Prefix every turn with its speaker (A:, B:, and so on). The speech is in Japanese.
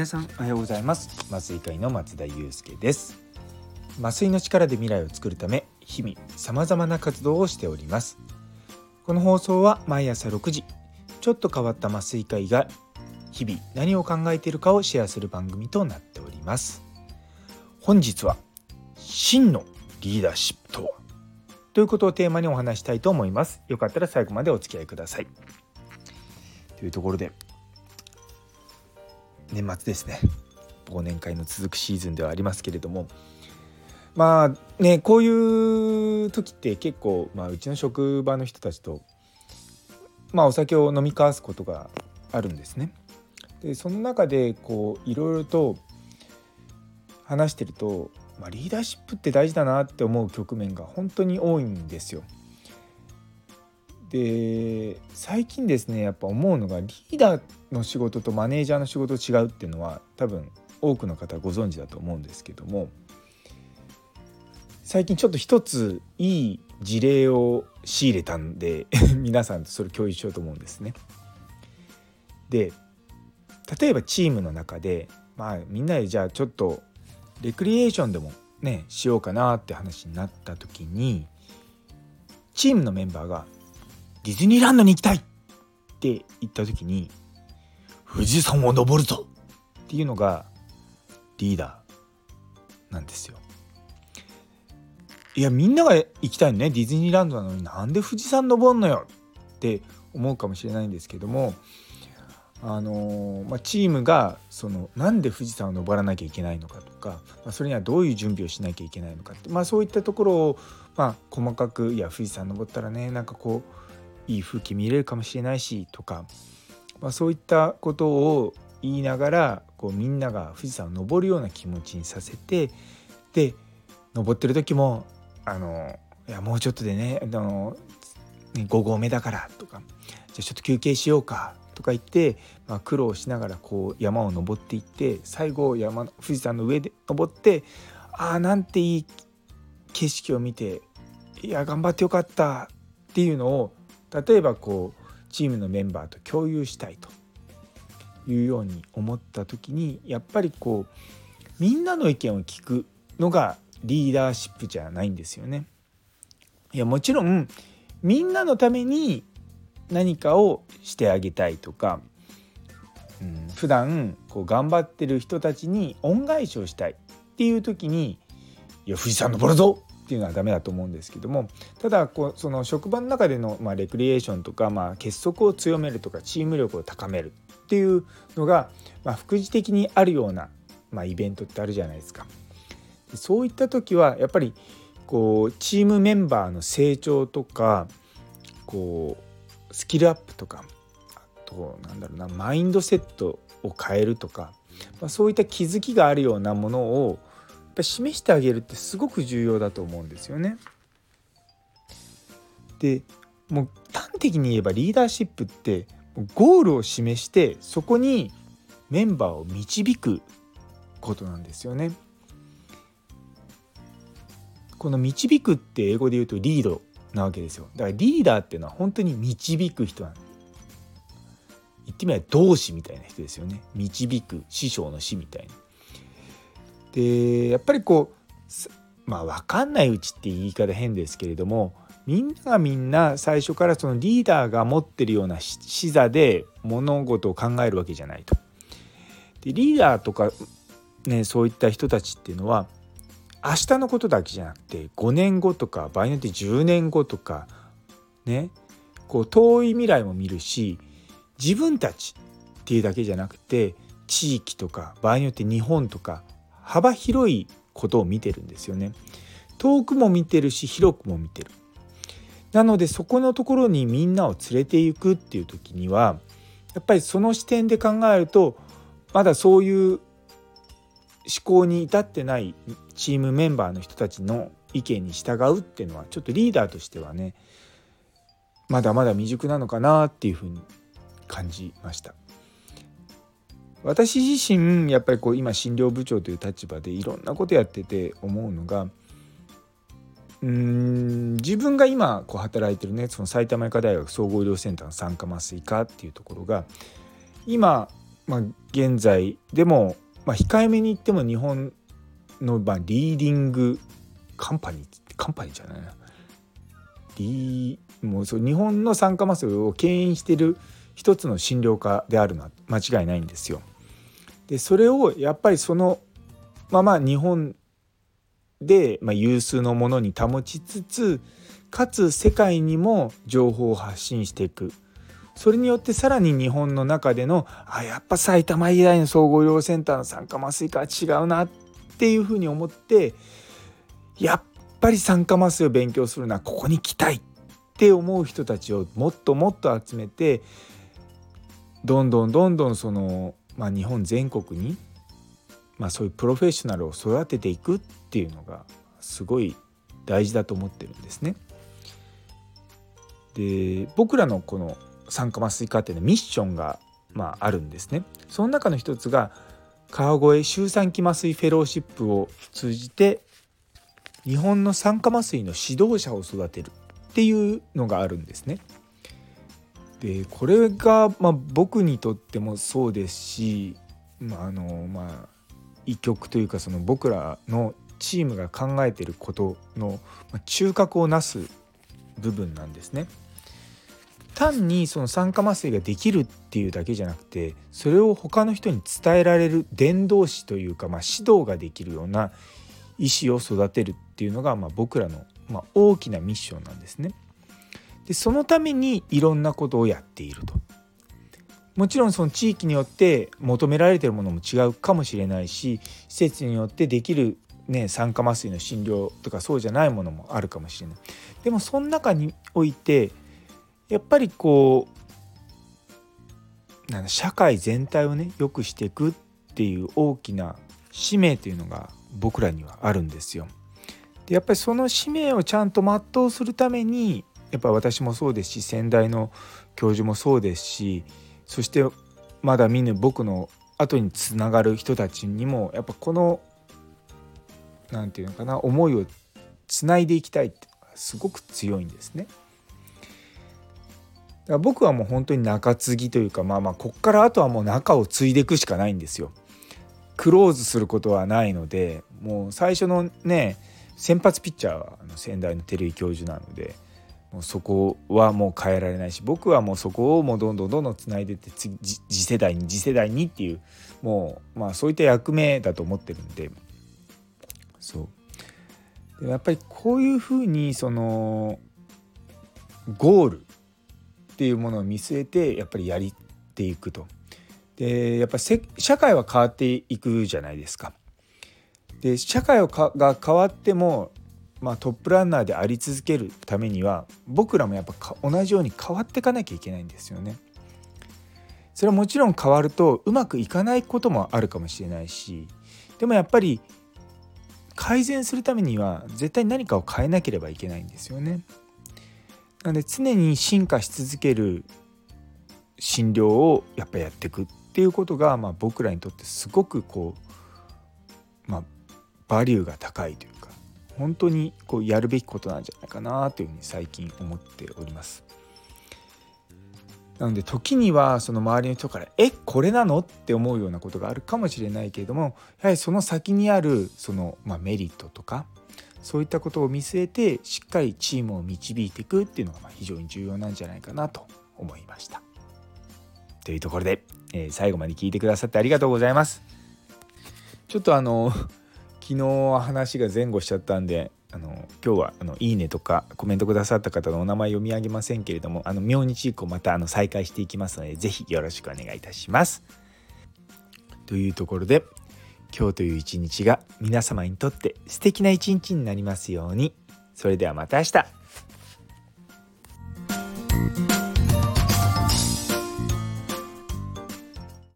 A: 皆さんおはようございます。麻酔科医の松田祐介です。麻酔の力で未来を作るため日々様々な活動をしております。この放送は毎朝6時ちょっと変わった麻酔科医が日々何を考えているかをシェアする番組となっております。本日は真のリーダーシップとは？ということをテーマにお話したいと思います。よかったら最後までお付き合いください。というところで年末ですね忘年会の続くシーズンではありますけれどもまあねこういう時って結構、まあ、うちの職場の人たちと、まあ、お酒を飲み交わすことがあるんですね。でその中でこういろいろと話してると、まあ、リーダーシップって大事だなって思う局面が本当に多いんですよ。で最近ですねやっぱ思うのがリーダーの仕事とマネージャーの仕事違うっていうのは多分多くの方ご存知だと思うんですけども最近ちょっと一ついい事例を仕入れたんで 皆さんとそれ共有しようと思うんですね。で例えばチームの中でまあみんなでじゃあちょっとレクリエーションでもねしようかなって話になった時にチームのメンバーがディズニーランドに行きたいって言った時に富士山を登るぞっていうのがリーダーなんですよ。いやみんなが行きたいねディズニーランドなのになんで富士山登んのよって思うかもしれないんですけどもあのまあ、チームがそのなんで富士山を登らなきゃいけないのかとか、まあ、それにはどういう準備をしなきゃいけないのかって、まあ、そういったところを、まあ、細かく「いや富士山登ったらねなんかこういい風景見れるかもしれないしとか、まあ、そういったことを言いながらこうみんなが富士山を登るような気持ちにさせてで登ってる時もあのいやもうちょっとでねあの5合目だからとかじゃあちょっと休憩しようかとか言って、まあ、苦労しながらこう山を登っていって最後山富士山の上で登ってああなんていい景色を見ていや頑張ってよかったっていうのを例えばこうチームのメンバーと共有したいというように思った時にやっぱりこうみんなの意見を聞くのがリーダーシップじゃないんですよね。いやもちろんみんなのために何かをしてあげたいとか、うん、普段こう頑張ってる人たちに恩返しをしたいっていう時に「いや富士山登るぞっていうのはダメだと思うんですけどもただこうその職場の中での、まあ、レクリエーションとか、まあ、結束を強めるとかチーム力を高めるっていうのが、まあ、副次的にあるような、まあ、イベントってあるじゃないですか。そういった時はやっぱりこうチームメンバーの成長とかこうスキルアップとかあとなんだろうなマインドセットを変えるとか、まあ、そういった気づきがあるようなものをぱ示してあげるってすごく重要だと思うんですよね。でもう端的に言えばリーダーシップってゴールを示してそこにメンバーを導くことなんですよね。この導くって英語で言うとリードなわけですよ。だからリーダーっていうのは本当に導く人なんです言ってみれば同志みたいな人ですよね。導く師匠の師みたいな。でやっぱりこうまあ分かんないうちって言い方変ですけれどもみんながみんな最初からそのリーダーが持ってるような視座で物事を考えるわけじゃないと。でリーダーとかねそういった人たちっていうのは明日のことだけじゃなくて5年後とか場合によって10年後とかねこう遠い未来も見るし自分たちっていうだけじゃなくて地域とか場合によって日本とか幅広いことを見てるんですよね。遠くも見てるし広くも見てる。なのでそこのところにみんなを連れていくっていう時にはやっぱりその視点で考えるとまだそういう思考に至ってないチームメンバーの人たちの意見に従うっていうのはちょっとリーダーとしてはねまだまだ未熟なのかなっていうふうに感じました。私自身やっぱりこう今診療部長という立場でいろんなことやってて思うのがうん自分が今こう働いてるねその埼玉医科大学総合医療センターの産科麻酔科っていうところが今まあ、現在でも、まあ、控えめに言っても日本の、まあ、リーディングカンパニーカンパニーじゃないなリもうそう日本の酸化麻酔を牽引してる一つの診療科であるのは間違いないんですよ。でそれをやっぱりそのまま日本で、まあ、有数のものに保ちつつかつ世界にも情報を発信していく。それによってさらに日本の中でのあやっぱ埼玉医大の総合医療センターの酸化麻酔科は違うなっていうふうに思ってやっぱり酸化麻酔を勉強するのはここに来たいって思う人たちをもっともっと集めてどんどんどんどんその、まあ、日本全国に、まあ、そういうプロフェッショナルを育てていくっていうのがすごい大事だと思ってるんですね。で僕らのこの酸化麻酔科っていうのはミッションが、まあ、あるんですね。その中の一つが川越周産期麻酔フェローシップを通じて日本の酸化麻酔の指導者を育てるっていうのがあるんですね。でこれが、まあ、僕にとってもそうですし、まああのまあ、医局というかその僕らのチームが考えてることの中核をなす部分なんですね。単にその酸化麻酔ができるっていうだけじゃなくてそれを他の人に伝えられる伝道師というか、まあ、指導ができるような医師を育てるっていうのが、まあ、僕らの、まあ、大きなミッションなんですね。でそのためにいろんなことをやっていると。もちろんその地域によって求められてるものも違うかもしれないし施設によってできる、ね、酸化麻酔の診療とかそうじゃないものもあるかもしれない。でもその中においてやっぱりこうなん社会全体をね良くしていくっていう大きな使命というのが僕らにはあるんですよ。でやっぱりその使命をちゃんと全うするためにやっぱ私もそうですし先代の教授もそうですしそしてまだ見ぬ僕の後につながる人たちにもやっぱこの何て言うのかな思いをつないでいきたいってすごく強いんですね。だから僕はもう本当に中継ぎというかまあまあこっからあとはもう中を継いでいくしかないんですよ。クローズすることはないのでもう最初のね先発ピッチャーは先代の照井教授なのでもうそこはもう変えられないし僕はもうそこをもうどんどんどんどんつないでって次次世代に次世代にっていうもうまあそういった役目だと思ってるんでそうやっぱりこういうふうにそのゴールっていうものを見据えてやっぱりやりていくと。でやっぱり社会は変わっていくじゃないですか。で社会をが変わっても、まあ、トップランナーであり続けるためには僕らもやっぱ同じように変わっていかなきゃいけないんですよね。それはもちろん変わるとうまくいかないこともあるかもしれないしでもやっぱり改善するためには絶対何かを変えなければいけないんですよね。なので常に進化し続ける診療をやっぱやっていくっていうことが、まあ、僕らにとってすごくこう、まあ、バリューが高いというか本当にこうやるべきことなんじゃないかなというふうに最近思っております。なので時にはその周りの人から「えこれなの?」って思うようなことがあるかもしれないけれどもやはりその先にあるその、まあ、メリットとかそういったことを見据えてしっかりチームを導いていくっていうのが非常に重要なんじゃないかなと思いました。というところで、え、最後まで聞いてくださってありがとうございます。ちょっとあの昨日話が前後しちゃったんであの今日はあのいいねとかコメントくださった方のお名前読み上げませんけれどもあの明日以降またあの再開していきますので是非よろしくお願いいたします。というところで今日という一日が皆様にとって素敵な一日になりますように。それではまた明日。